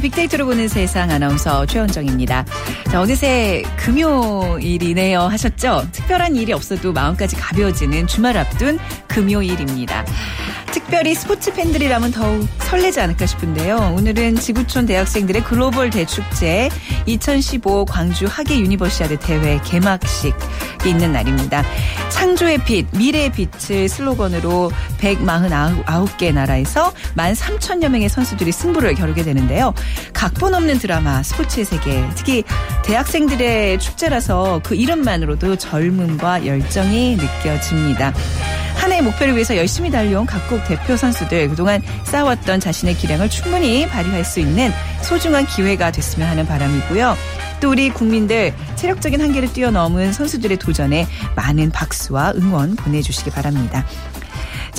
빅데이터로 보는 세상 아나운서 최원정입니다. 자, 어느새 금요일이네요 하셨죠? 특별한 일이 없어도 마음까지 가벼워지는 주말 앞둔 금요일입니다. 특별히 스포츠 팬들이라면 더욱 설레지 않을까 싶은데요. 오늘은 지구촌 대학생들의 글로벌 대축제 2015 광주 하계 유니버시아드 대회 개막식이 있는 날입니다. 창조의 빛, 미래의 빛을 슬로건으로 149개 나라에서 13,000여 명의 선수들이 승부를 겨루게 되는데요. 각본 없는 드라마, 스포츠의 세계, 특히 대학생들의 축제라서 그 이름만으로도 젊음과 열정이 느껴집니다. 한 해의 목표를 위해서 열심히 달려온 각국 대표 선수들 그동안 쌓아왔던 자신의 기량을 충분히 발휘할 수 있는 소중한 기회가 됐으면 하는 바람이고요. 또 우리 국민들 체력적인 한계를 뛰어넘은 선수들의 도전에 많은 박수와 응원 보내주시기 바랍니다.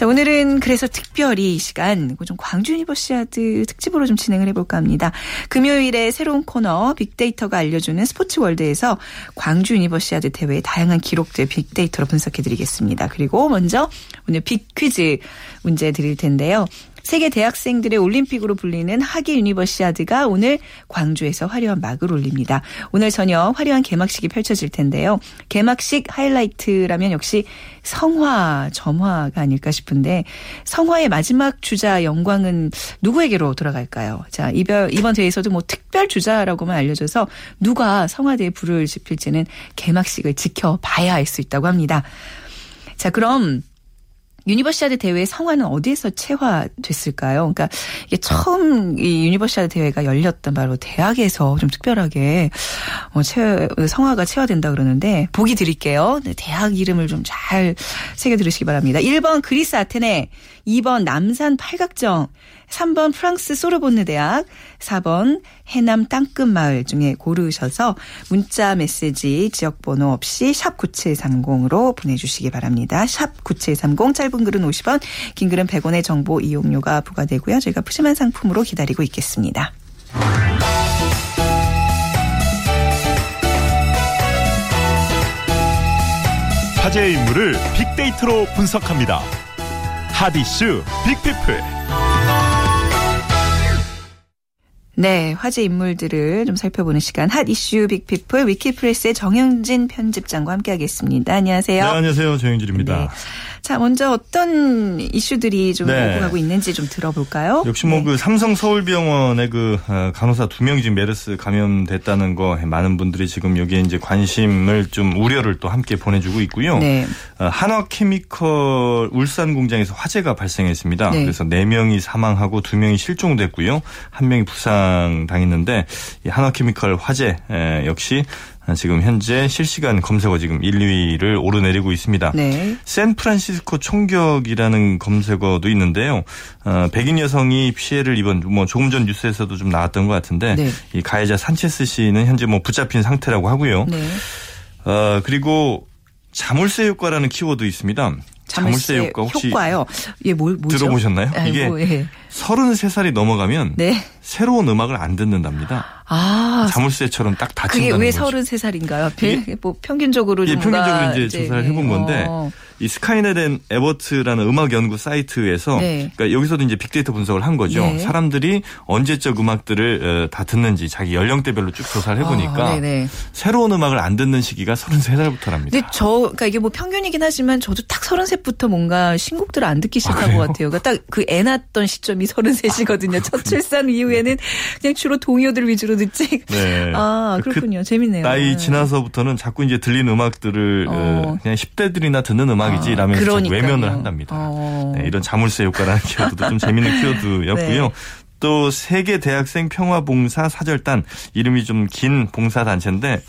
자, 오늘은 그래서 특별히 이 시간 좀 광주 유니버시아드 특집으로 좀 진행을 해볼까 합니다. 금요일에 새로운 코너 빅데이터가 알려주는 스포츠 월드에서 광주 유니버시아드 대회의 다양한 기록들 빅데이터로 분석해드리겠습니다. 그리고 먼저 오늘 빅 퀴즈 문제 드릴 텐데요. 세계 대학생들의 올림픽으로 불리는 하계 유니버시아드가 오늘 광주에서 화려한 막을 올립니다. 오늘 저녁 화려한 개막식이 펼쳐질 텐데요. 개막식 하이라이트라면 역시 성화, 점화가 아닐까 싶은데 성화의 마지막 주자 영광은 누구에게로 돌아갈까요? 자, 이번, 이번 대회에서도 뭐 특별 주자라고만 알려져서 누가 성화대에 불을 지필지는 개막식을 지켜봐야 알 수 있다고 합니다. 자, 그럼 유니버시아드 대회 성화는 어디에서 채화됐을까요? 그러니까 이게 처음 이 유니버시아드 대회가 열렸던 바로 대학에서 좀 특별하게 어, 채, 성화가 채화된다 그러는데 보기 드릴게요. 네, 대학 이름을 좀 잘 새겨 들으시기 바랍니다. 1번 그리스 아테네, 2번 남산 팔각정, 3번 프랑스 소르본느 대학, 4번 해남 땅끝 마을 중에 고르셔서 문자 메시지 지역 번호 없이 샵 9730으로 보내 주시기 바랍니다. 샵 9730 짧은 글은 50원, 긴 글은 100원의 정보 이용료가 부과되고요. 저희가 푸짐한 상품으로 기다리고 있겠습니다. 화제의 인물을 빅데이터로 분석합니다. 핫이슈 빅피플. 네, 화제 인물들을 좀 살펴보는 시간 핫 이슈 빅피플 위키프레스의 정영진 편집장과 함께하겠습니다. 안녕하세요. 네, 안녕하세요. 정영진입니다. 네. 자, 먼저 어떤 이슈들이 좀 네. 오고 가고 있는지 좀 들어볼까요? 역시 뭐그 네. 삼성 서울병원의 그 어, 간호사 두 명이 지금 메르스 감염됐다는 거 많은 분들이 지금 여기에 이제 관심을 좀 우려를 또 함께 보내주고 있고요. 네. 어, 한화케미컬 울산 공장에서 화재가 발생했습니다. 네. 그래서 네 명이 사망하고 두 명이 실종됐고요. 한 명이 부상 당했는데 이 한화케미컬 화재 역시 지금 현재 실시간 검색어 지금 1, 2위를 오르내리고 있습니다. 네. 샌프란시스코 총격이라는 검색어도 있는데요. 어, 백인 여성이 피해를 입은 뭐 조금 전 뉴스에서도 좀 나왔던 것 같은데 네. 이 가해자 산체스 씨는 현재 뭐 붙잡힌 상태라고 하고요. 네. 어, 그리고 자물쇠 효과라는 키워드 있습니다. 자물쇠, 효과 혹시 효과요? 예, 뭘 뭐죠? 들어보셨나요? 아이고, 이게 예. 33살이 넘어가면 네. 새로운 음악을 안 듣는답니다. 아, 자물쇠처럼 딱 닫힌다는 그게 왜 33살인가요? 뭐 평균적으로 예, 평균적으로 이제, 이제 조사를 해본 건데 어. 이 Skynet & Ebert라는 음악 연구 사이트에서 네. 그러니까 여기서도 이제 빅데이터 분석을 한 거죠. 네. 사람들이 언제적 음악들을 어, 다 듣는지 자기 연령대별로 쭉 조사를 해보니까 어, 새로운 음악을 안 듣는 시기가 33살부터랍니다. 근데 저 그러니까 이게 뭐 평균이긴 하지만 저도 딱 33부터 뭔가 신곡들을 안 듣기 시작한 아, 것 같아요. 그러니까 딱 그 애 낳았던 시점이 33이거든요. 아, 첫 출산 이후에는 그냥 주로 동요들 위주로 듣지. 네. 아그 그렇군요. 그 재밌네요. 나이 지나서부터는 자꾸 이제 들리는 음악들을 어. 그냥 10대들이나 듣는 음악 음악이지 라면서 아, 외면을 한답니다. 어. 네, 이런 자물쇠 효과라는 키워드도 좀 재밌는 키워드였고요. 네. 또 세계 대학생 평화봉사 사절단 이름이 좀 긴 봉사 단체인데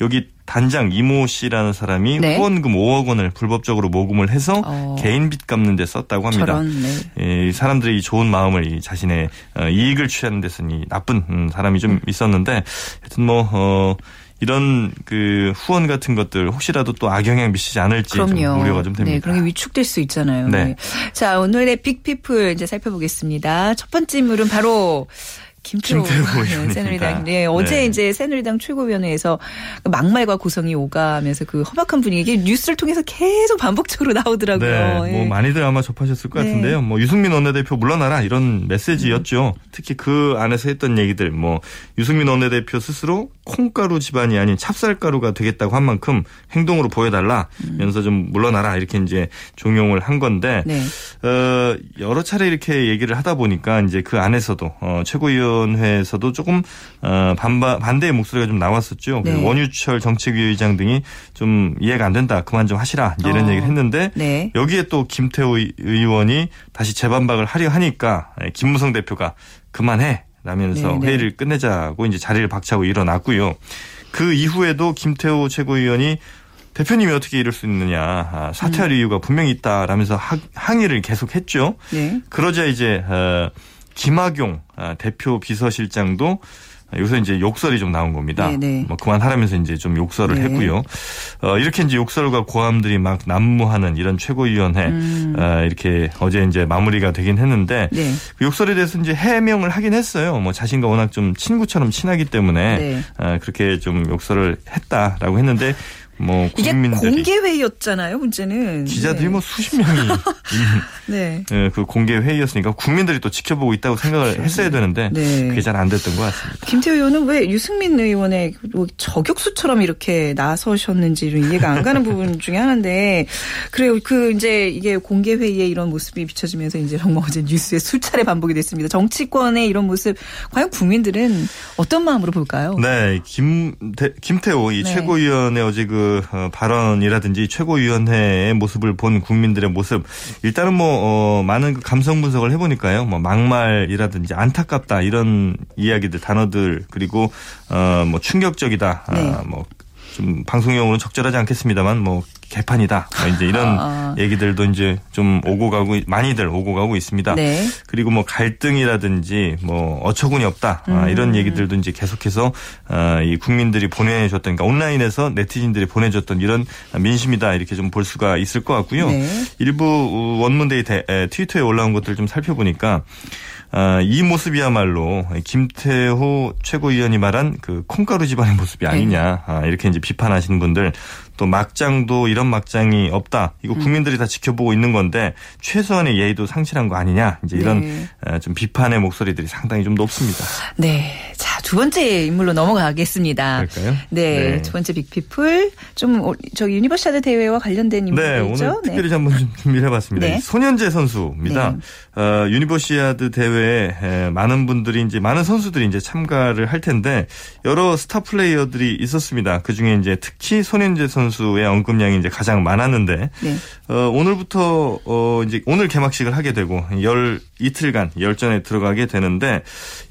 여기 단장 이모 씨라는 사람이 네. 후원금 5억 원을 불법적으로 모금을 해서 어. 개인 빚 갚는 데 썼다고 합니다. 저런, 네. 예, 사람들의 이 좋은 마음을 이 자신의 어, 이익을 취하는 데서 이 나쁜 음, 사람이 좀 음. 있었는데 하여튼 뭐 어, 이런 그 후원 같은 것들 혹시라도 또 악영향 미치지 않을지 좀 우려가 좀 됩니다. 네, 그런 게 위축될 수 있잖아요. 네. 네. 자, 오늘의 빅피플 이제 살펴보겠습니다. 첫 번째 인물은 바로 김태호, 김태호 네, 새누리당. 네, 어제 네. 이제 새누리당 최고위원회에서 그 막말과 고성이 오가면서 그 험악한 분위기 뉴스를 통해서 계속 반복적으로 나오더라고요. 네, 뭐 예. 많이들 아마 접하셨을 것 네. 같은데요. 뭐 유승민 원내대표 물러나라 이런 메시지였죠. 음. 특히 그 안에서 했던 얘기들 뭐 유승민 원내대표 스스로 콩가루 집안이 아닌 찹쌀가루가 되겠다고 한 만큼 행동으로 보여달라면서 좀 물러나라 이렇게 이제 종용을 한 건데 네. 어, 여러 차례 이렇게 얘기를 하다 보니까 이제 그 안에서도 어, 최고위원 회에서도 조금 어, 반바, 반대의 목소리가 좀 나왔었죠. 네. 원유철 정책위의장 등이 좀 이해가 안 된다. 그만 좀 하시라. 이런 어. 얘기를 했는데 네. 여기에 또 김태호 의원이 다시 재반박을 하려 하니까 예, 김무성 대표가 그만해. 라면서 네네. 네. 회의를 끝내자고 이제 자리를 박차고 일어났고요. 그 이후에도 김태호 최고위원이 대표님이 어떻게 이럴 수 있느냐 아, 사퇴할 음. 이유가 분명히 있다라면서 항의를 계속했죠. 네. 그러자 이제 어, 김학용 아, 대표 비서실장도 요새 이제 욕설이 좀 나온 겁니다. 네네. 네. 뭐 그만하라면서 이제 좀 욕설을 네. 했고요. 어, 이렇게 이제 욕설과 고함들이 막 난무하는 이런 최고위원회 음. 어, 이렇게 어제 이제 마무리가 되긴 했는데 네. 그 욕설에 대해서 이제 해명을 하긴 했어요. 뭐 자신과 워낙 좀 친구처럼 친하기 때문에 네. 어, 그렇게 좀 욕설을 했다라고 했는데 뭐 이게 공개 회의였잖아요. 문제는 기자들이 네. 뭐 수십 명이 네. 네. 그 공개 회의였으니까 국민들이 또 지켜보고 있다고 생각을 그렇죠. 했어야 되는데 네. 그게 잘 안 됐던 것 같습니다. 김태호 의원은 왜 유승민 의원의 뭐 저격수처럼 이렇게 나서셨는지 이해가 안 가는 부분 중에 하나인데 그래요. 그 이제 이게 공개 회의에 이런 모습이 비춰지면서 이제 정말 어제 뉴스에 수차례 반복이 됐습니다. 정치권의 이런 모습 과연 국민들은 어떤 마음으로 볼까요? 네, 김 김태호 이 네. 최고위원의 어제 그 어, 발언이라든지 최고위원회의 모습을 본 국민들의 모습 일단은 뭐 어, 많은 그 감성 분석을 해보니까요. 뭐 막말이라든지 안타깝다 이런 이야기들 단어들 그리고 어, 뭐 충격적이다. 아, 네. 아, 뭐 좀 방송용으로는 적절하지 않겠습니다만 뭐 개판이다. 뭐 이제 이런 아. 얘기들도 이제 좀 오고 가고 많이들 오고 가고 있습니다. 네. 그리고 뭐 갈등이라든지 뭐 어처구니 없다 아, 음. 이런 얘기들도 이제 계속해서 아, 이 국민들이 보내줬던 그러니까 온라인에서 네티즌들이 보내줬던 이런 민심이다 이렇게 좀 볼 수가 있을 것 같고요. 네. 일부 원문데이 트위터에 올라온 것들 좀 살펴보니까 아, 이 모습이야말로 김태호 최고위원이 말한 그 콩가루 집안의 모습이 아니냐. 아, 이렇게 이제 비판하시는 분들 또 막장도 이런 막장이 없다. 이거 음. 국민들이 음. 다 지켜보고 있는 건데 최소한의 예의도 상실한 거 아니냐. 이제 이런 네. 어, 좀 비판의 목소리들이 상당히 좀 높습니다. 네. 자, 두 번째 인물로 넘어가겠습니다. 그럴까요? 네. 네. 두 번째 빅피플. 좀, 저 유니버시아드 대회와 관련된 인물이죠. 네. 오늘 네. 특별히 한번 좀 준비를 해봤습니다. 네. 손연재 선수입니다. 네. 어, 유니버시아드 대회에 많은 분들이 이제 많은 선수들이 이제 참가를 할 텐데 여러 스타 플레이어들이 있었습니다. 그 중에 이제 특히 손연재 선수 선수의 언급량이 이제 가장 많았는데 네. 어, 오늘부터 어, 이제 오늘 개막식을 하게 되고 열 이틀간 열전에 들어가게 되는데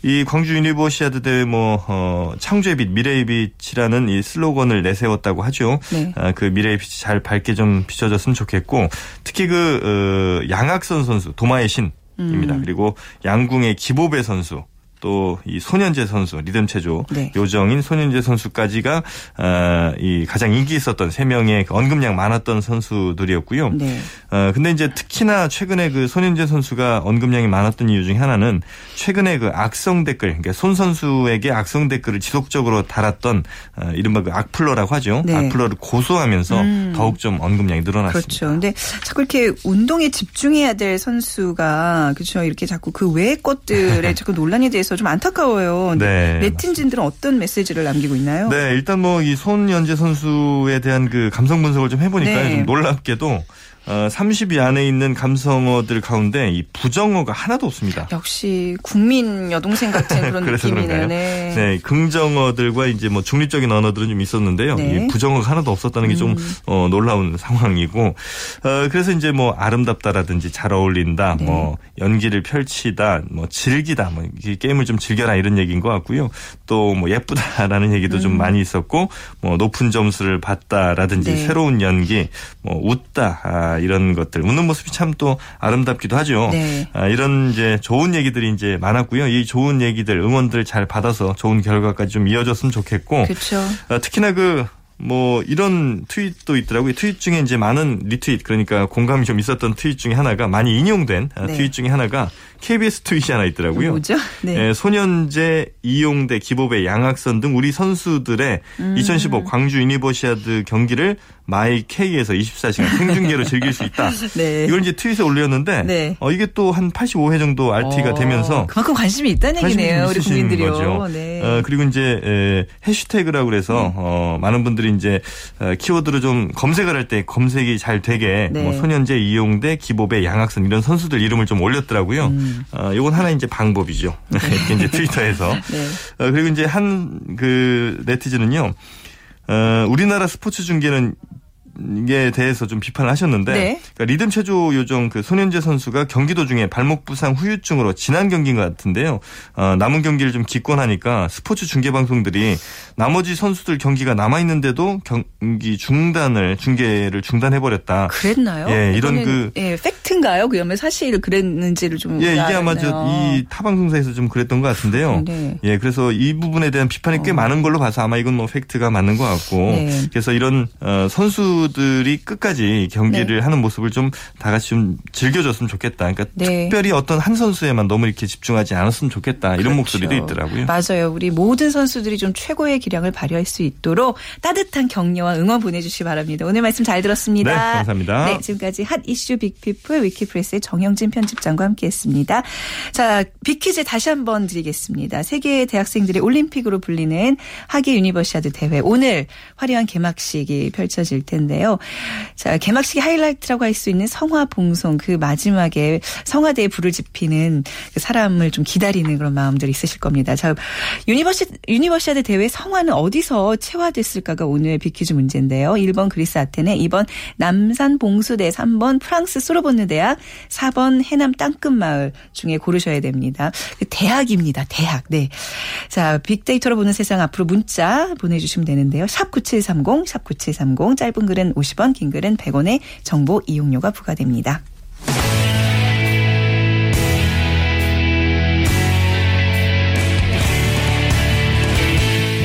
이 광주 유니버시아드 대회 뭐 어, 창조의 빛 미래의 빛이라는 이 슬로건을 내세웠다고 하죠. 네. 아, 그 미래의 빛이 잘 밝게 좀 비춰졌으면 좋겠고 특히 그 어, 양학선 선수 도마의 신 입니다. 음. 그리고 양궁의 기보배 선수 또 이 손연재 선수 리듬 체조 네. 요정인 손연재 선수까지가 어, 이 가장 인기 있었던 세 명의 그 언급량 많았던 선수들이었고요. 네. 어, 근데 이제 특히나 최근에 그 손연재 선수가 언급량이 많았던 이유 중에 하나는 최근에 그 악성 댓글, 그러니까 손 선수에게 악성 댓글을 지속적으로 달았던 어, 이른바 그 악플러라고 하죠. 네. 악플러를 고소하면서 음. 더욱 좀 언급량이 늘어났습니다. 그렇죠. 근데 자꾸 이렇게 운동에 집중해야 될 선수가 그렇죠. 이렇게 자꾸 그 외의 것들에 자꾸 논란이 대해 서좀 안타까워요. 네. 네티즌들은 어떤 메시지를 남기고 있나요? 네, 일단 뭐 이 손연재 선수에 대한 그 감성 분석을 좀 해보니까 네. 좀 놀랍게도 어, 30위 안에 있는 감성어들 가운데 이 부정어가 하나도 없습니다. 역시 국민 여동생 같은 그런 느낌이네요. 네. 네. 긍정어들과 이제 뭐 중립적인 언어들은 좀 있었는데요. 네. 이 부정어가 하나도 없었다는 게좀 음. 어, 놀라운 상황이고 어, 그래서 이제 뭐 아름답다라든지 잘 어울린다, 네. 뭐 연기를 펼치다, 뭐 즐기다, 뭐 게임을 좀 즐겨라 이런 얘기인 것 같고요. 또 뭐 예쁘다라는 얘기도 음. 좀 많이 있었고 뭐 높은 점수를 받다라든지 네. 새로운 연기, 뭐 웃다. 아, 이런 것들 웃는 모습이 참 또 아름답기도 하죠. 네. 아, 이런 이제 좋은 얘기들이 이제 많았고요. 이 좋은 얘기들 응원들 잘 받아서 좋은 결과까지 좀 이어졌으면 좋겠고. 그렇죠. 아, 특히나 그뭐 이런 트윗도 있더라고요. 트윗 중에 이제 많은 리트윗 그러니까 공감이 좀 있었던 트윗 중에 하나가 많이 인용된 아, 네. 트윗 중에 하나가 KBS 트윗이 하나 있더라고요. 뭐죠? 네. 예, 손연재, 이용대, 기보배, 양학선 등 우리 선수들의 음. 2015 광주 유니버시아드 경기를 my K에서 24시간 생중계로 즐길 수 있다. 네. 이걸 이제 트윗에 올렸는데 네. 어, 이게 또 한 85회 정도 RT가 어, 되면서 그만큼 관심이 있다는 얘기네요. 우리 국민들이요. 거죠. 네. 어, 그리고 이제 에, 해시태그라고 그래서 네. 어, 많은 분들이 이제 어, 키워드로 좀 검색을 할 때 검색이 잘 되게 네. 뭐 소년제, 이용대, 기보배, 양학선 이런 선수들 이름을 좀 올렸더라고요. 음. 어, 요건 하나 이제 방법이죠. 네. 이제 트위터에서. 네. 어, 그리고 이제 한 그 네티즌은요. 어, 우리나라 스포츠 중계는 에 대해서 좀 비판을 하셨는데 네. 그러니까 리듬 체조 요정 그 손현재 선수가 경기 도중에 발목 부상 후유증으로 지난 경기인 것 같은데요. 어, 남은 경기를 좀 기권하니까 스포츠 중계 방송들이 나머지 선수들 경기가 남아 있는데도 경기 중단을 중계를 중단해 버렸다. 그랬나요? 예, 이런 그 예, 팩트인가요? 그러면 사실 그랬는지를 좀 예, 이게 아마 이 타방송사에서 좀 그랬던 것 같은데요. 네. 예, 그래서 이 부분에 대한 비판이 꽤 어. 많은 걸로 봐서 아마 이건 뭐 팩트가 맞는 것 같고 네. 그래서 이런 어, 선수 선수들이 끝까지 경기를 네. 하는 모습을 좀 다 같이 좀 즐겨줬으면 좋겠다. 그러니까 네. 특별히 어떤 한 선수에만 너무 이렇게 집중하지 않았으면 좋겠다. 이런 그렇죠. 목소리도 있더라고요. 맞아요. 우리 모든 선수들이 좀 최고의 기량을 발휘할 수 있도록 따뜻한 격려와 응원 보내주시기 바랍니다. 오늘 말씀 잘 들었습니다. 네, 감사합니다. 네, 지금까지 핫 이슈 빅피플 위키프레스의 정영진 편집장과 함께했습니다. 자, 빅퀴즈 다시 한번 드리겠습니다. 세계 대학생들의 올림픽으로 불리는 하계 유니버시아드 대회 오늘 화려한 개막식이 펼쳐질 텐데. 있는데요. 자, 개막식 하이라이트라고 할 수 있는 성화 봉송 그 마지막에 성화대에 불을 지피는 그 사람을 좀 기다리는 그런 마음들이 있으실 겁니다. 자, 유니버시 유니버시아드 대회 성화는 어디서 채화됐을까가 오늘 빅퀴즈 문제인데요. 1번 그리스 아테네, 2번 남산 봉수대, 3번 프랑스 소르본느 대학, 4번 해남 땅끝 마을 중에 고르셔야 됩니다. 그 대학입니다. 대학. 네. 자, 빅데이터로 보는 세상 앞으로 문자 보내 주시면 되는데요. 샵 9730, 샵 9730, 짧은 글은 50원, 긴 글은 100원의 정보 이용료가 부과됩니다.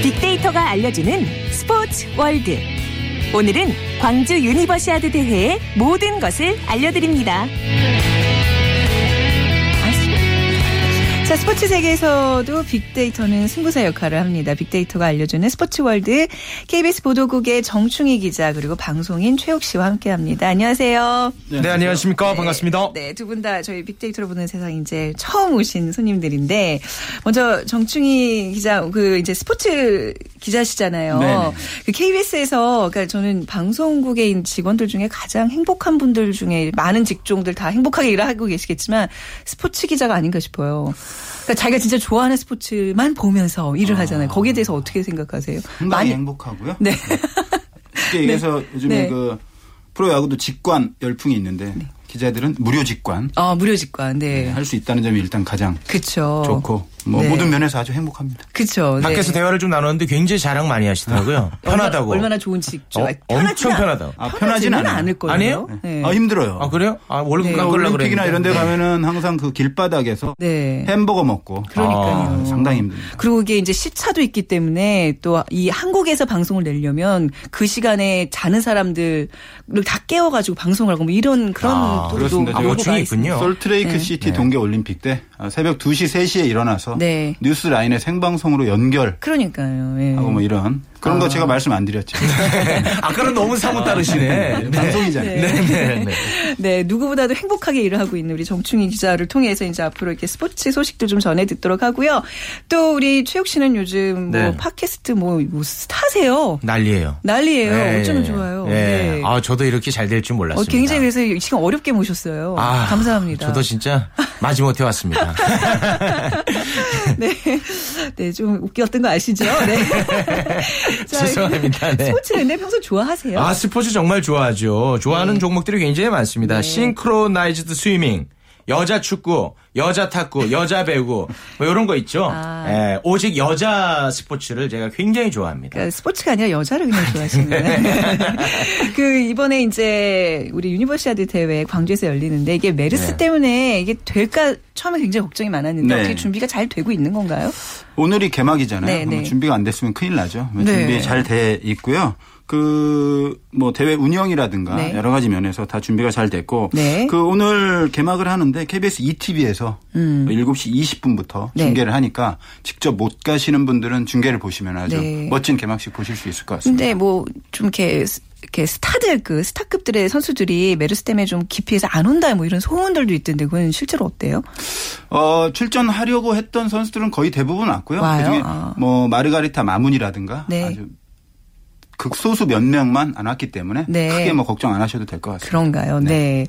빅데이터가 알려주는 스포츠 월드. 오늘은 광주 유니버시아드 대회의 모든 것을 알려드립니다. 자, 스포츠 세계에서도 빅데이터는 승부사 역할을 합니다. 빅데이터가 알려주는 스포츠 월드 KBS 보도국의 정충희 기자 그리고 방송인 최욱 씨와 함께합니다. 안녕하세요. 네, 네 안녕하십니까. 네, 반갑습니다. 네, 두 분 다 저희 빅데이터로 보는 세상 이제 처음 오신 손님들인데 먼저 정충희 기자 그 이제 스포츠 기자시잖아요. 네네. 그 KBS에서 그러니까 저는 방송국에 있는 직원들 중에 가장 행복한 분들 중에 많은 직종들 다 행복하게 일하고 계시겠지만 스포츠 기자가 아닌가 싶어요. 그러니까 자기가 진짜 좋아하는 스포츠만 보면서 일을 아. 하잖아요. 거기에 대해서 어떻게 생각하세요? 많이 행복하고요. 네. 쉽게 얘기해서 네. 요즘에 네. 그 프로야구도 직관 열풍이 있는데 네. 기자들은 무료 직관. 어, 무료 직관. 네. 네할 수 있다는 점이 일단 가장 그쵸. 좋고 뭐 네. 모든 면에서 아주 행복합니다. 그렇죠. 네. 밖에서 대화를 좀 나눴는데 굉장히 자랑 많이 하시더라고요. 편하다고. 얼마나, 좋은 직종. 어, 엄청 편하다. 아, 편하지는 않을 거예요. 아니에요? 네. 아 힘들어요. 아 그래요? 아 월급 네. 깎으려고 올림픽이나 이런 데 가면은 항상 그 길바닥에서 네. 햄버거 먹고 그러니까요. 아, 상당히 힘듭니다. 그리고 이게 이제 시차도 있기 때문에 또 이 한국에서 방송을 내려면 그 시간에 자는 사람들을 다 깨워 가지고 방송을 하고 뭐 이런 그런 아, 또 그렇습니다. 아, 요구가 있군요. 솔트레이크 네. 시티 동계 올림픽 때 새벽 2시 3시에 일어나서 뉴스라인에 생방송으로 연결. 그러니까요. 예. 하고 뭐 이런 그런 거 아. 제가 말씀 안 드렸죠. 아까는 너무 사뭇 다르시네. 네. 방송이잖아요. 네. 네. 네. 네. 네. 누구보다도 행복하게 일을 하고 있는 우리 정충희 기자를 통해서 이제 앞으로 이렇게 스포츠 소식도 좀 전해 듣도록 하고요. 또 우리 최욱 씨는 요즘 뭐 네. 팟캐스트 뭐, 뭐 스타세요. 난리예요. 난리예요. 네. 어쩌면 좋아요. 네. 아, 저도 이렇게 잘 될 줄 몰랐습니다. 어, 굉장히 그래서 이 시간 어렵게 모셨어요. 아, 감사합니다. 저도 진짜 마지못해 왔습니다. 네. 네, 좀 웃겼던 거 아시죠? 네. 자, 죄송합니다. 네. 스포츠는 데 평소 좋아하세요? 아, 스포츠 정말 좋아하죠. 좋아하는 네. 종목들이 굉장히 많습니다. 네. 싱크로나이즈드 스위밍, 여자 축구, 여자 탁구, 여자 배구 뭐 이런 거 있죠. 아. 예, 오직 여자 스포츠를 제가 굉장히 좋아합니다. 그러니까 스포츠가 아니라 여자를 그냥 좋아하시는. 네. 그 이번에 이제 우리 유니버시아드 대회 광주에서 열리는데 이게 메르스 네. 때문에 이게 될까 처음에 굉장히 걱정이 많았는데 네. 어떻게 준비가 잘 되고 있는 건가요? 오늘이 개막이잖아요. 네, 네. 준비가 안 됐으면 큰일 나죠. 네. 준비 잘 돼 있고요. 그 뭐 대회 운영이라든가 네. 여러 가지 면에서 다 준비가 잘 됐고 네. 그 오늘 개막을 하는데 KBS 2TV에서 음. 7시 20분부터 네. 중계를 하니까 직접 못 가시는 분들은 중계를 보시면 아주 네. 멋진 개막식 보실 수 있을 것 같습니다. 근데 뭐 좀 이렇게 이렇게 스타들 그 스타급들의 선수들이 메르스 때문에 좀 기피해서 안 온다 뭐 이런 소문들도 있던데 그건 실제로 어때요? 어 출전하려고 했던 선수들은 거의 대부분 왔고요. 와요? 그중에 아. 뭐 마르가리타 마문이라든가 네. 아주 극소수 몇 명만 안 왔기 때문에 네. 크게 뭐 걱정 안 하셔도 될 것 같습니다. 그런가요? 네. 네.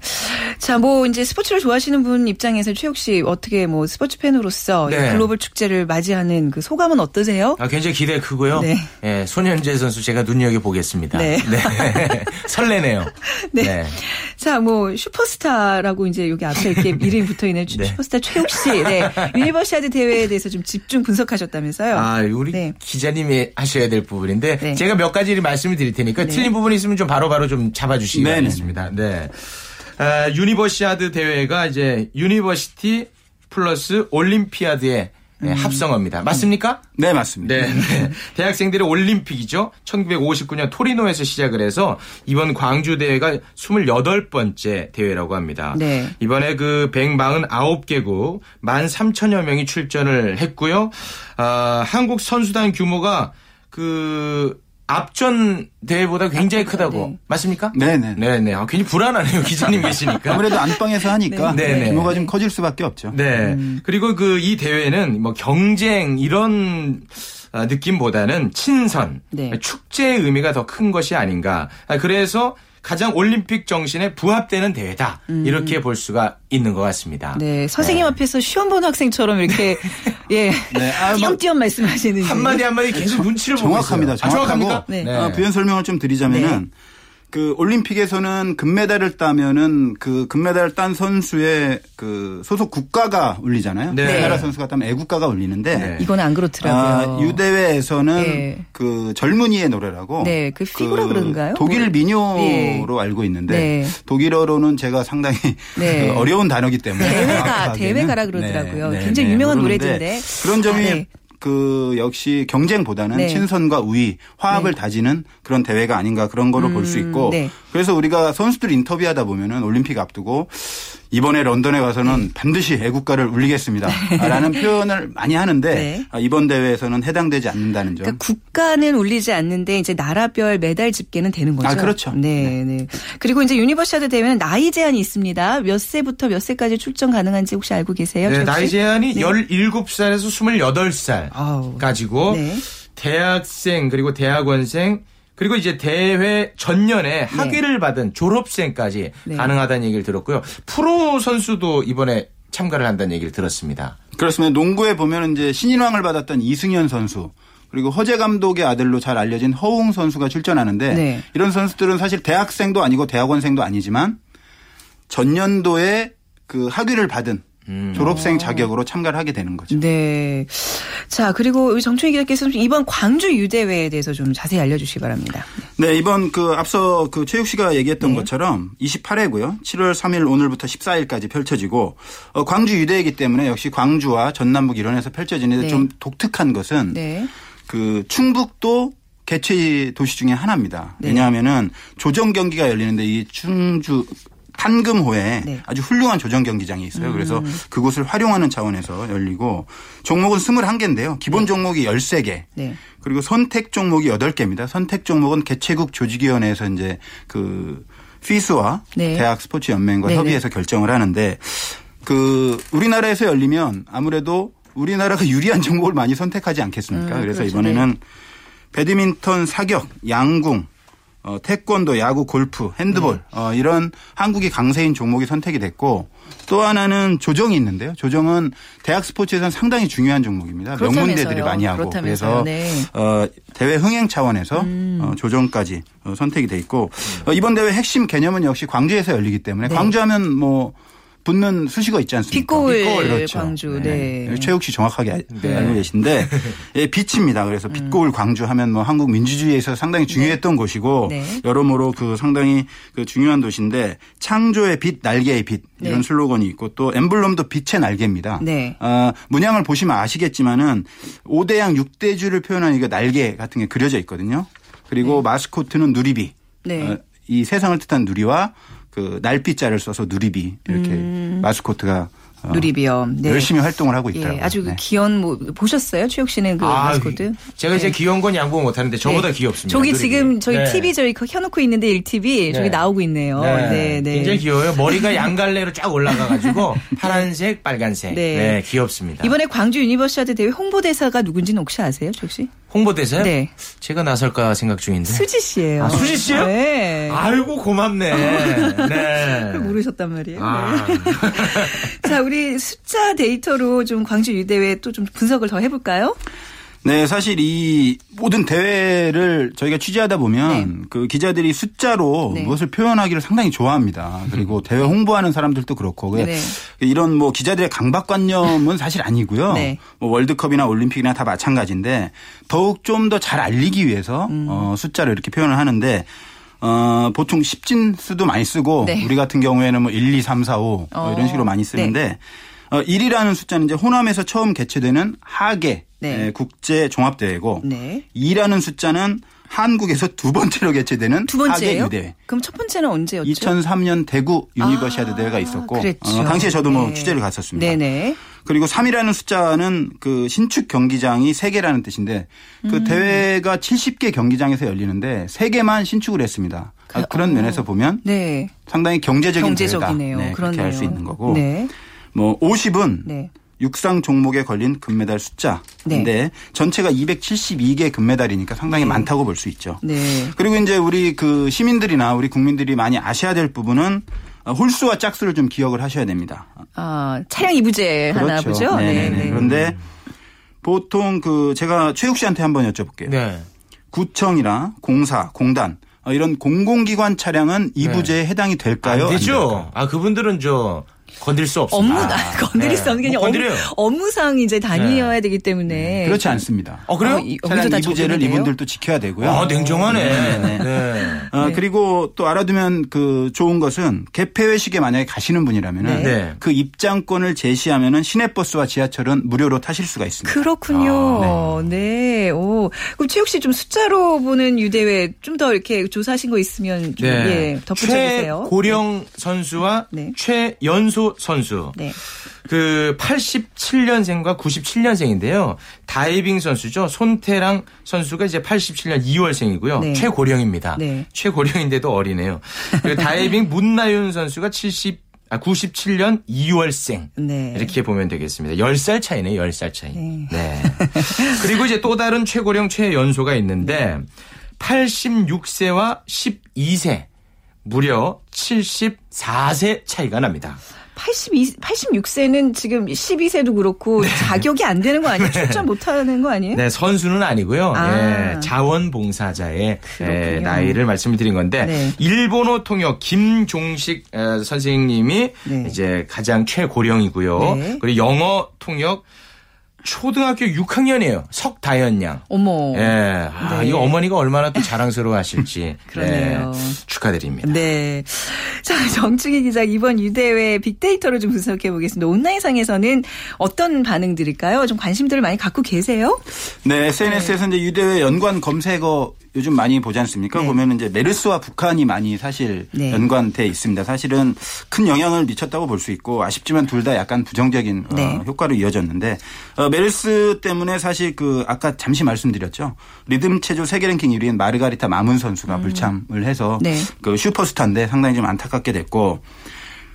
자, 뭐 이제 스포츠를 좋아하시는 분 입장에서 최욱 씨 어떻게 뭐 스포츠 팬으로서 네. 글로벌 축제를 맞이하는 그 소감은 어떠세요? 아, 굉장히 기대 크고요. 네. 네. 손연재 선수 제가 눈여겨 보겠습니다. 네. 네. 설레네요. 네. 네. 자, 뭐 슈퍼스타라고 이제 여기 앞에 이렇게 이름이 붙어 있는 네. 슈퍼스타 최욱 씨. 네. 유니버시아드 대회에 대해서 좀 집중 분석하셨다면서요? 아, 우리 네. 기자님이 하셔야 될 부분인데 네. 제가 몇 가지 를 말씀을 드릴 테니까 틀린 부분이 있으면 좀 바로바로 바로 좀 잡아주시기 바라겠습니다. 네. 아, 유니버시아드 대회가 이제 university 플러스 올림피아드의 네, 음. 합성어입니다. 맞습니까? 네, 맞습니다. 네, 네. 대학생들의 올림픽이죠. 1959년 토리노에서 시작을 해서 이번 광주 대회가 28번째 대회라고 합니다. 네. 이번에 그 149개국 13,000여 명이 출전을 했고요. 아, 한국 선수단 규모가 그 앞전 대회보다 굉장히 크다고 네. 맞습니까? 네네. 네네. 아, 괜히 불안하네요 기자님 계시니까. 아무래도 안방에서 하니까 네. 네. 규모가 좀 커질 수밖에 없죠. 네. 음. 그리고 그 이 대회는 뭐 경쟁 이런 아, 느낌보다는 친선 네. 축제의 의미가 더 큰 것이 아닌가. 아, 그래서 가장 올림픽 정신에 부합되는 대회다. 음. 이렇게 볼 수가 있는 것 같습니다. 네. 선생님 네. 앞에서 시험 보는 학생처럼 이렇게 예. 네. 아, 뭐 띄엄띄엄 말씀하시는 한마디 한마디 계속 눈치를 보고 정확합니다. 정확합니까? 네. 네. 아, 부연 설명을 좀 드리자면은 네. 그 올림픽에서는 금메달을 따면은 그 금메달을 딴 선수의 그 소속 국가가 울리잖아요. 네. 우리나라 선수가 따면 애국가가 울리는데 네. 이건 안 그렇더라고요. 아, 유대회에서는 네. 그 젊은이의 노래라고 네, 그 피구라 그 그런가요? 독일 민요로 네. 알고 있는데 네. 독일어로는 제가 상당히 네. 그 어려운 단어기 때문에 대회가 대회가라 그러더라고요. 굉장히 유명한 노래인데 그런 점이 아, 그 역시 경쟁보다는 네. 친선과 우위, 화합을 네. 다지는 그런 대회가 아닌가 그런 거로 음, 볼수 있고 네. 그래서 우리가 선수들 인터뷰하다 보면은 올림픽 앞두고 이번에 런던에 가서는 네. 반드시 애국가를 울리겠습니다. 라는 표현을 많이 하는데 네. 아, 이번 대회에서는 해당되지 않는다는 점. 그러니까 국가는 울리지 않는데 이제 나라별 메달 집계는 되는 거죠. 아, 그렇죠. 네, 네. 네. 그리고 이제 유니버시아드 대회는 나이 제한이 있습니다. 몇 세부터 몇 세까지 출전 가능한지 혹시 알고 계세요? 네, 나이 제한이 네. 17살에서 28살까지고 네. 대학생 그리고 대학원생 그리고 이제 대회 전년에 네. 학위를 받은 졸업생까지 네. 가능하다는 얘기를 들었고요. 프로 선수도 이번에 참가를 한다는 얘기를 들었습니다. 그렇습니다. 농구에 보면 이제 신인왕을 받았던 이승현 선수 그리고 허재 감독의 아들로 잘 알려진 허웅 선수가 출전하는데 네. 이런 선수들은 사실 대학생도 아니고 대학원생도 아니지만 전년도에 그 학위를 받은 음. 졸업생 자격으로 참가를 하게 되는 거죠. 네. 자, 그리고 우리 정춘희 기자께서 이번 광주 유대회에 대해서 좀 자세히 알려주시기 바랍니다. 네, 이번 그 앞서 그 최욱 씨가 얘기했던 네. 것처럼 28회고요. 7월 3일 오늘부터 14일까지 펼쳐지고 어, 광주 유대이기 때문에 역시 광주와 전남북 일원에서 펼쳐지는데 네. 좀 독특한 것은 네. 그 충북도 개최 도시 중에 하나입니다. 네. 왜냐하면은 조정 경기가 열리는데 이 충주 판금호에 네. 아주 훌륭한 조정 경기장이 있어요. 음. 그래서 그곳을 활용하는 차원에서 열리고 종목은 21개인데요. 기본 네. 종목이 13개. 네. 그리고 선택 종목이 8개입니다. 선택 종목은 개최국 조직위원회에서 이제 그 피스와 네. 대학 스포츠 연맹과 네네. 협의해서 결정을 하는데 그 우리나라에서 열리면 아무래도 우리나라가 유리한 종목을 많이 선택하지 않겠습니까? 음, 그래서 그렇죠. 이번에는 네. 배드민턴, 사격, 양궁, 어, 태권도, 야구, 골프, 핸드볼 네. 어, 이런 한국의 강세인 종목이 선택이 됐고 또 하나는 조정이 있는데요. 조정은 대학 스포츠에서는 상당히 중요한 종목입니다. 명문대들이 많이 하고 그래서 네. 어, 대회 흥행 차원에서 음. 어, 조정까지 어, 선택이 돼 있고 어, 이번 대회 핵심 개념은 역시 광주에서 열리기 때문에 네. 광주하면 뭐 붙는 수식어 있지 않습니까? 빛고울, 빛고울 그렇죠. 광주. 네. 네. 최욱 씨 정확하게 네. 알고 계신데 예, 빛입니다. 그래서 음. 빛고울 광주 하면 뭐 한국 민주주의에서 상당히 중요했던 네. 곳이고 네. 여러모로 그 상당히 그 중요한 도시인데 창조의 빛, 날개의 빛 이런 네. 슬로건이 있고 또 엠블럼도 빛의 날개입니다. 네. 어, 문양을 보시면 아시겠지만은 5대양 6대주를 표현한 이거 날개 같은 게 그려져 있거든요. 그리고 네. 마스코트는 누리비. 네. 어, 이 세상을 뜻한 누리와 그 날빛자를 써서 누리비 이렇게 음. 마스코트가 어, 누리비요. 네. 열심히 활동을 하고 있더라고요. 예, 아주 그 네. 귀여운 뭐 보셨어요? 최욱 씨는 그 아, 마스코트? 제가 이제 네. 귀여운 건 양보 못 하는데 저보다 네. 귀엽습니다. 저기 누리비. 지금 저희 네. TV 저희 켜놓고 있는데 1TV 저기 나오고 있네요. 네. 네. 굉장히 귀여워요. 머리가 양갈래로 쫙 올라가 가지고 파란색, 빨간색. 네. 귀엽습니다. 이번에 광주 유니버시아드 대회 홍보대사가 누군지는 혹시 아세요, 최욱 씨? 홍보대사요? 네. 제가 나설까 생각 중인데. 수지 씨예요. 아, 수지 씨요? 네. 아이고 고맙네. 네. 모르셨단 말이에요. 아. 네. 자, 우리 숫자 데이터로 좀 광주 U대회 또 좀 분석을 더 해볼까요? 네, 사실 이 모든 대회를 저희가 취재하다 보면 네. 그 기자들이 숫자로 네. 무엇을 표현하기를 상당히 좋아합니다. 그리고 음. 대회 홍보하는 사람들도 그렇고 네. 이런 뭐 기자들의 강박관념은 사실 아니고요. 네. 뭐 월드컵이나 올림픽이나 다 마찬가지인데 더욱 좀 더 잘 알리기 위해서 음. 어, 숫자를 이렇게 표현을 하는데 어, 보통 십진수도 많이 쓰고 네. 우리 같은 경우에는 뭐 1, 2, 3, 4, 5 어. 이런 식으로 많이 쓰는데 네. 어, 1이라는 숫자는 이제 호남에서 처음 개최되는 하계 네. 국제 종합대회고 네. 2라는 숫자는 한국에서 두 번째로 개최되는 두 번째예요? 유대. 그럼 첫 번째는 언제였죠? 2003년 대구 유니버시아드 아, 대회가 있었고 어, 당시에 저도 뭐 네. 취재를 갔었습니다. 네네. 그리고 3이라는 숫자는 그 신축 경기장이 3개라는 뜻인데 그 음. 대회가 70개 경기장에서 열리는데 3개만 신축을 했습니다. 그, 런 어. 면에서 보면 네. 상당히 경제적인 경제적이네요. 대회다. 네, 그렇게 할 수 있는 거고. 네. 뭐 50은 네. 육상 종목에 걸린 금메달 숫자인데 네. 전체가 272개 금메달이니까 상당히 네. 많다고 볼 수 있죠. 네. 그리고 이제 우리 그 시민들이나 우리 국민들이 많이 아셔야 될 부분은 홀수와 짝수를 좀 기억을 하셔야 됩니다. 아, 차량 이부제 그렇죠. 하나 보죠. 네. 네. 그런데 보통 그 제가 최욱 씨한테 한번 여쭤볼게요. 네. 구청이나 공사, 공단 이런 공공기관 차량은 이부제에 해당이 될까요? 안 되죠. 안 아, 그분들은 저 건들 수 없습니다. 업무, 아, 건드릴 수 없는 게뭐 아니라 업무, 상 이제 다녀야 네. 되기 때문에. 네. 그렇지 않습니다. 어, 그래요? 어, 차량 이부제를 이분들도 지켜야 되고요. 아, 냉정하네. 네. 네. 네. 어, 그리고 또 알아두면 그 좋은 것은 개폐 회식에 만약에 가시는 분이라면은 네. 그 입장권을 제시하면은 시내버스와 지하철은 무료로 타실 수가 있습니다. 그렇군요. 아, 네. 오. 그럼 최욱 씨 좀 숫자로 보는 유대회 좀 더 이렇게 조사하신 거 있으면 좀 예, 덧붙여 주세요. 최고령 선수와 최연소 선수. 네. 그 87년생과 97년생인데요. 다이빙 선수죠. 손태랑 선수가 이제 87년 2월생이고요. 네. 최고령입니다. 네. 최고령인데도 어리네요. 그리고 다이빙 문나윤 선수가 70 아, 97년 2월생. 네. 이렇게 보면 되겠습니다. 10살 차이네요, 10살 차이. 네. 네. 그리고 이제 또 다른 최고령 최연소가 있는데 86세와 12세 무려 74세 차이가 납니다. 82, 86세는 지금 12세도 그렇고 네. 자격이 안 되는 거 아니에요? 네. 출전 못하는 거 아니에요? 네, 선수는 아니고요. 아. 네, 자원봉사자의 네, 나이를 말씀을 드린 건데 네. 일본어 통역 김종식 선생님이 네. 이제 가장 최고령이고요. 네. 그리고 영어 통역 초등학교 6학년이에요. 석다현 양. 어머. 예. 아, 네. 이 어머니가 얼마나 또 자랑스러워 하실지. 그러네요. 네. 축하드립니다. 네. 자, 정충희 기자 이번 유대회 빅데이터를 좀 분석해 보겠습니다. 온라인상에서는 어떤 반응들일까요? 좀 관심들을 많이 갖고 계세요? 네, SNS에서 네. 이제 유대회 연관 검색어 요즘 많이 보지 않습니까? 네. 보면 이제 메르스와 북한이 많이 사실 네. 연관돼 있습니다. 사실은 큰 영향을 미쳤다고 볼 수 있고 아쉽지만 둘 다 약간 부정적인 어, 네. 어, 효과로 이어졌는데 어, 메르스 때문에 사실 그 아까 잠시 말씀드렸죠. 리듬 체조 세계 랭킹 1위인 마르가리타 마문 선수가 음. 불참을 해서 네. 그 슈퍼스타인데 상당히 좀 안타깝게 됐고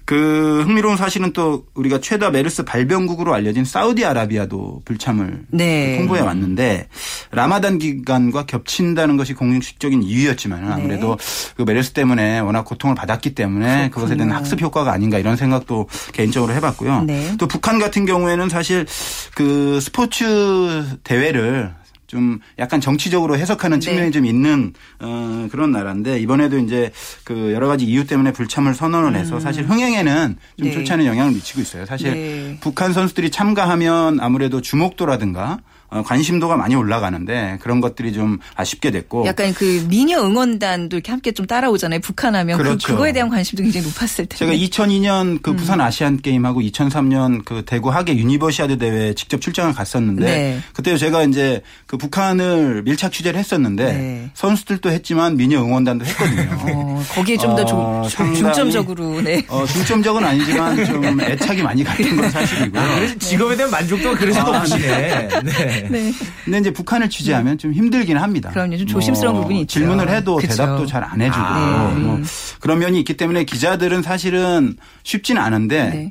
그 흥미로운 사실은 또 우리가 최다 메르스 발병국으로 알려진 사우디아라비아도 불참을 네. 통보해 왔는데 라마단 기간과 겹친다는 것이 공식적인 이유였지만 아무래도 네. 그 메르스 때문에 워낙 고통을 받았기 때문에 그렇군요. 그것에 대한 학습 효과가 아닌가 이런 생각도 개인적으로 해봤고요. 네. 또 북한 같은 경우에는 사실 그 스포츠 대회를 좀 약간 정치적으로 해석하는 네. 측면이 네. 좀 있는 어 그런 나라인데 이번에도 이제 그 여러 가지 이유 때문에 불참을 선언을 해서 음. 사실 흥행에는 좀 네. 좋지 않은 영향을 미치고 있어요. 사실 네. 북한 선수들이 참가하면 아무래도 주목도라든가 어, 관심도가 많이 올라가는데 그런 것들이 좀 아쉽게 됐고 약간 그 미녀 응원단도 이렇게 함께 좀 따라오잖아요. 북한하면 그렇죠. 그, 거에 대한 관심도 굉장히 높았을 텐데. 제가 2002년 그 부산 아시안 게임하고 2003년 그 대구 하계 유니버시아드 대회에 직접 출장을 갔었는데 네. 그때 제가 이제 그 북한을 밀착 취재를 했었는데 네. 선수들도 했지만 미녀 응원단도 했거든요. 어, 거기에 좀더 어, 중점적으로 네. 어, 중점적은 아니지만 좀 애착이 많이 갔던 건 사실이고요. 그래서 직업에 대한 만족도가 그래서 아, 높으시네. 네. 네. 근데 이제 북한을 취재하면 좀 힘들긴 합니다. 그럼요. 좀 조심스러운 부분이 있죠. 질문을 해도 그쵸. 대답도 잘 안 해주고 아, 네. 뭐 그런 면이 있기 때문에 기자들은 사실은 쉽지는 않은데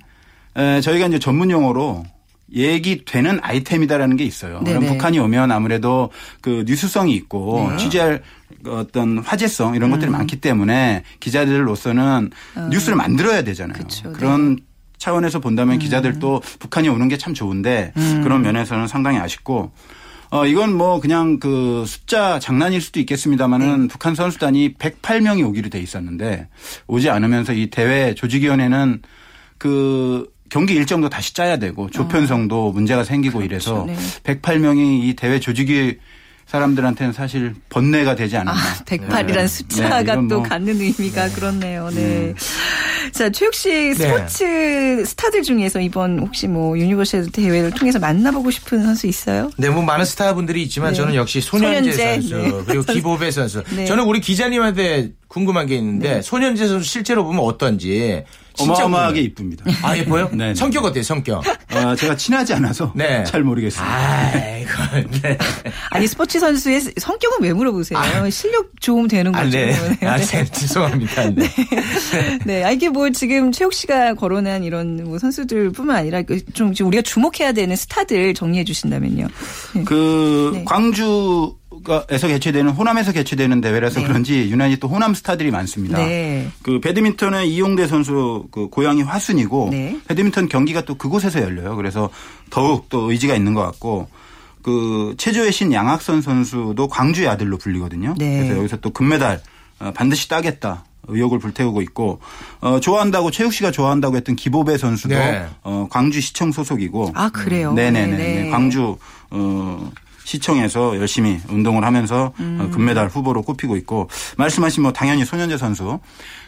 네. 에, 저희가 이제 전문 용어로 얘기되는 아이템이다라는 게 있어요. 네네. 그럼 북한이 오면 아무래도 그 뉴스성이 있고 네. 취재할 어떤 화제성 이런 음. 것들이 많기 때문에 기자들로서는 뉴스를 만들어야 되잖아요. 그쵸, 네. 그런 차원에서 음. 본다면 기자들도 북한이 오는 게 참 좋은데 그런 면에서는 상당히 아쉽고 어, 이건 뭐 그냥 그 숫자 장난일 수도 있겠습니다만은 네. 북한 선수단이 108명이 오기로 돼 있었는데 오지 않으면서 이 대회 조직위원회는 그 경기 일정도 다시 짜야 되고 조편성도 문제가 생기고 이래서 어. 그렇죠. 108명이 이 대회 조직위 사람들한테는 사실 번뇌가 되지 않았나. 아, 108이라는 네. 숫자가 네, 또 뭐 갖는 의미가 그렇네요. 네. 음. 자, 최욱 씨 네. 스포츠 스타들 중에서 이번 혹시 뭐 유니버시아드 대회를 통해서 만나보고 싶은 선수 있어요? 네, 뭐 많은 스타분들이 있지만 네. 저는 역시 손연재, 손연재, 선수 네. 그리고 기보배 선수. 네. 저는 우리 기자님한테 궁금한 게 있는데 손연재 선수 실제로 보면 어떤지 어마어마하게. 이쁩니다. 아 예뻐요? 네, 네. 성격 어때요? 성격? 어, 제가 친하지 않아서 네. 잘 모르겠습니다. 아이고, 네. 아니 스포츠 선수의 성격은 왜 물어보세요? 실력 좋으면 되는 아, 거죠. 네. 네. 아, 네. 죄송합니다. 네. 네, 아, 이게 뭐 지금 최욱 씨가 거론한 이런 뭐 선수들뿐만 아니라 그좀 지금 우리가 주목해야 되는 스타들 정리해 주신다면요. 그 네. 광주 에서 개최되는 호남에서 개최되는 대회라서 네. 그런지 유난히 또 호남 스타들이 많습니다. 네. 그 배드민턴의 이용대 선수 그 고향이 화순이고 네. 배드민턴 경기가 또 그곳에서 열려요. 그래서 더욱 또 의지가 있는 것 같고 그 체조의 신 양학선 선수도 광주의 아들로 불리거든요. 네. 그래서 여기서 또 금메달 어, 반드시 따겠다. 의욕을 불태우고 있고 어 좋아한다고 최욱 씨가 좋아한다고 했던 기보배 선수도 네. 어 광주 시청 소속이고 아, 그래요? 네네네. 네, 네. 광주 어 시청에서 열심히 운동을 하면서 음. 어, 금메달 후보로 꼽히고 있고 말씀하신 뭐 당연히 손현재 선수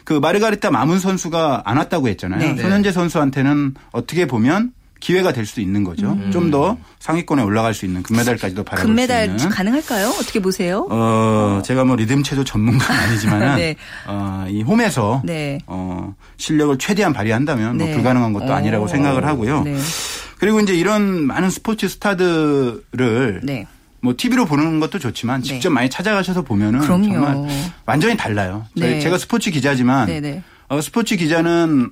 그 마르가리타 마문 선수가 안 왔다고 했잖아요. 네. 손현재 선수한테는 어떻게 보면 기회가 될수 있는 거죠. 음. 좀더 상위권에 올라갈 수 있는 금메달까지도 바라볼 금메달 수 있는. 가능할까요? 어떻게 보세요? 어, 제가 뭐 리듬 체조 전문가는 아니지만은 네. 어, 이 홈에서 네. 어, 실력을 최대한 발휘한다면 뭐 네. 불가능한 것도 아니라고 어. 생각을 하고요. 네. 그리고 이제 이런 많은 스포츠 스타들을 네. 뭐 TV로 보는 것도 좋지만 직접 많이 찾아가셔서 보면은 그럼요. 정말 완전히 달라요. 네. 제가 스포츠 기자지만. 어, 스포츠 기자는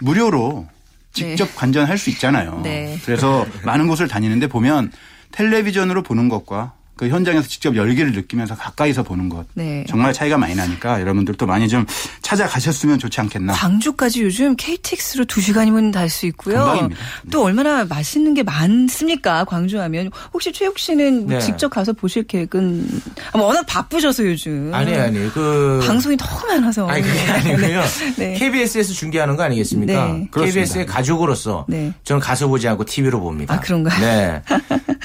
무료로 직접 네. 관전할 수 있잖아요. 네. 그래서 많은 곳을 다니는데 보면 텔레비전으로 보는 것과 그 현장에서 직접 열기를 느끼면서 가까이서 보는 것 네. 정말 차이가 많이 나니까 여러분들도 많이 좀 찾아가셨으면 좋지 않겠나. 광주까지 요즘 KTX로 2시간이면 달 수 있고요. 금방입니다. 또 얼마나 맛있는 게 많습니까? 광주 하면. 혹시 최욱 씨는 뭐 네. 직접 가서 보실 계획은 아, 뭐 워낙 바쁘셔서 요즘. 아니 아니 그 방송이 너무 많아서. 아니 그게 아니고요. 네. KBS에서 중계하는 거 아니겠습니까? 네. KBS의 가족으로서 네. 저는 가서 보지 않고 TV로 봅니다. 아, 그런가요? 네.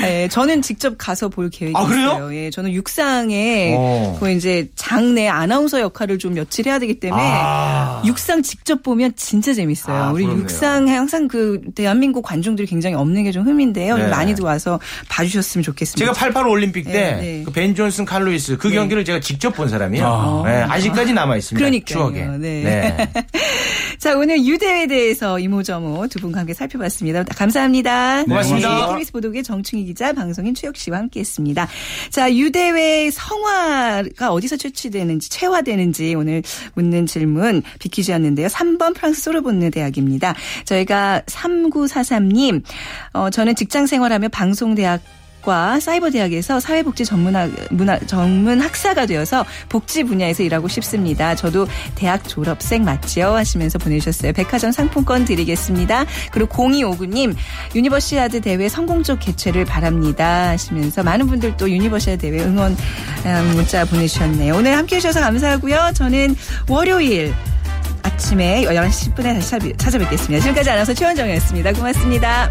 네, 저는 직접 가서 볼 계획이 아, 그래요? 있어요. 예, 저는 육상에 어. 그 이제 장내 아나운서 역할을 좀 며칠 해야 되기 때문에 아. 육상 직접 보면 진짜 재밌어요. 아, 우리 그렇네요. 육상에 항상 그 대한민국 관중들이 굉장히 없는 게 좀 흠인데요. 네. 많이들 와서 봐주셨으면 좋겠습니다. 제가 88 올림픽 네, 때 네. 그벤 존슨 칼루이스 그 경기를 제가 직접 본 사람이에요. 네, 아직까지 남아 있습니다. 그러니까요. 추억에. 네. 자, 오늘 유대에 대해서 이모저모 두 분과 함께 살펴봤습니다. 감사합니다. 고맙습니다. 네, KBS 보도국의 정충희 기자, 방송인 최혁 씨와 함께했습니다. 자, 유대회 성화가 어디서 채취되는지, 체화되는지 오늘 묻는 질문 비키즈였는데요. 3번 프랑스 소르본느 대학입니다. 저희가 3943님, 어, 저는 직장 생활하며 방송대학 과 사이버 대학에서 사회복지 전문학 문화 전문 학사가 되어서 복지 분야에서 일하고 싶습니다. 저도 대학 졸업생 맞지요? 하시면서 보내주셨어요. 백화점 상품권 드리겠습니다. 그리고 0259님 유니버시아드 대회 성공적 개최를 바랍니다. 하시면서 많은 분들 또 유니버시아드 대회 응원 음, 문자 보내주셨네요. 오늘 함께 해 주셔서 감사하고요. 저는 월요일 아침에 11시 10분에 다시 찾아뵙겠습니다. 지금까지 아나운서 최원정이었습니다. 고맙습니다.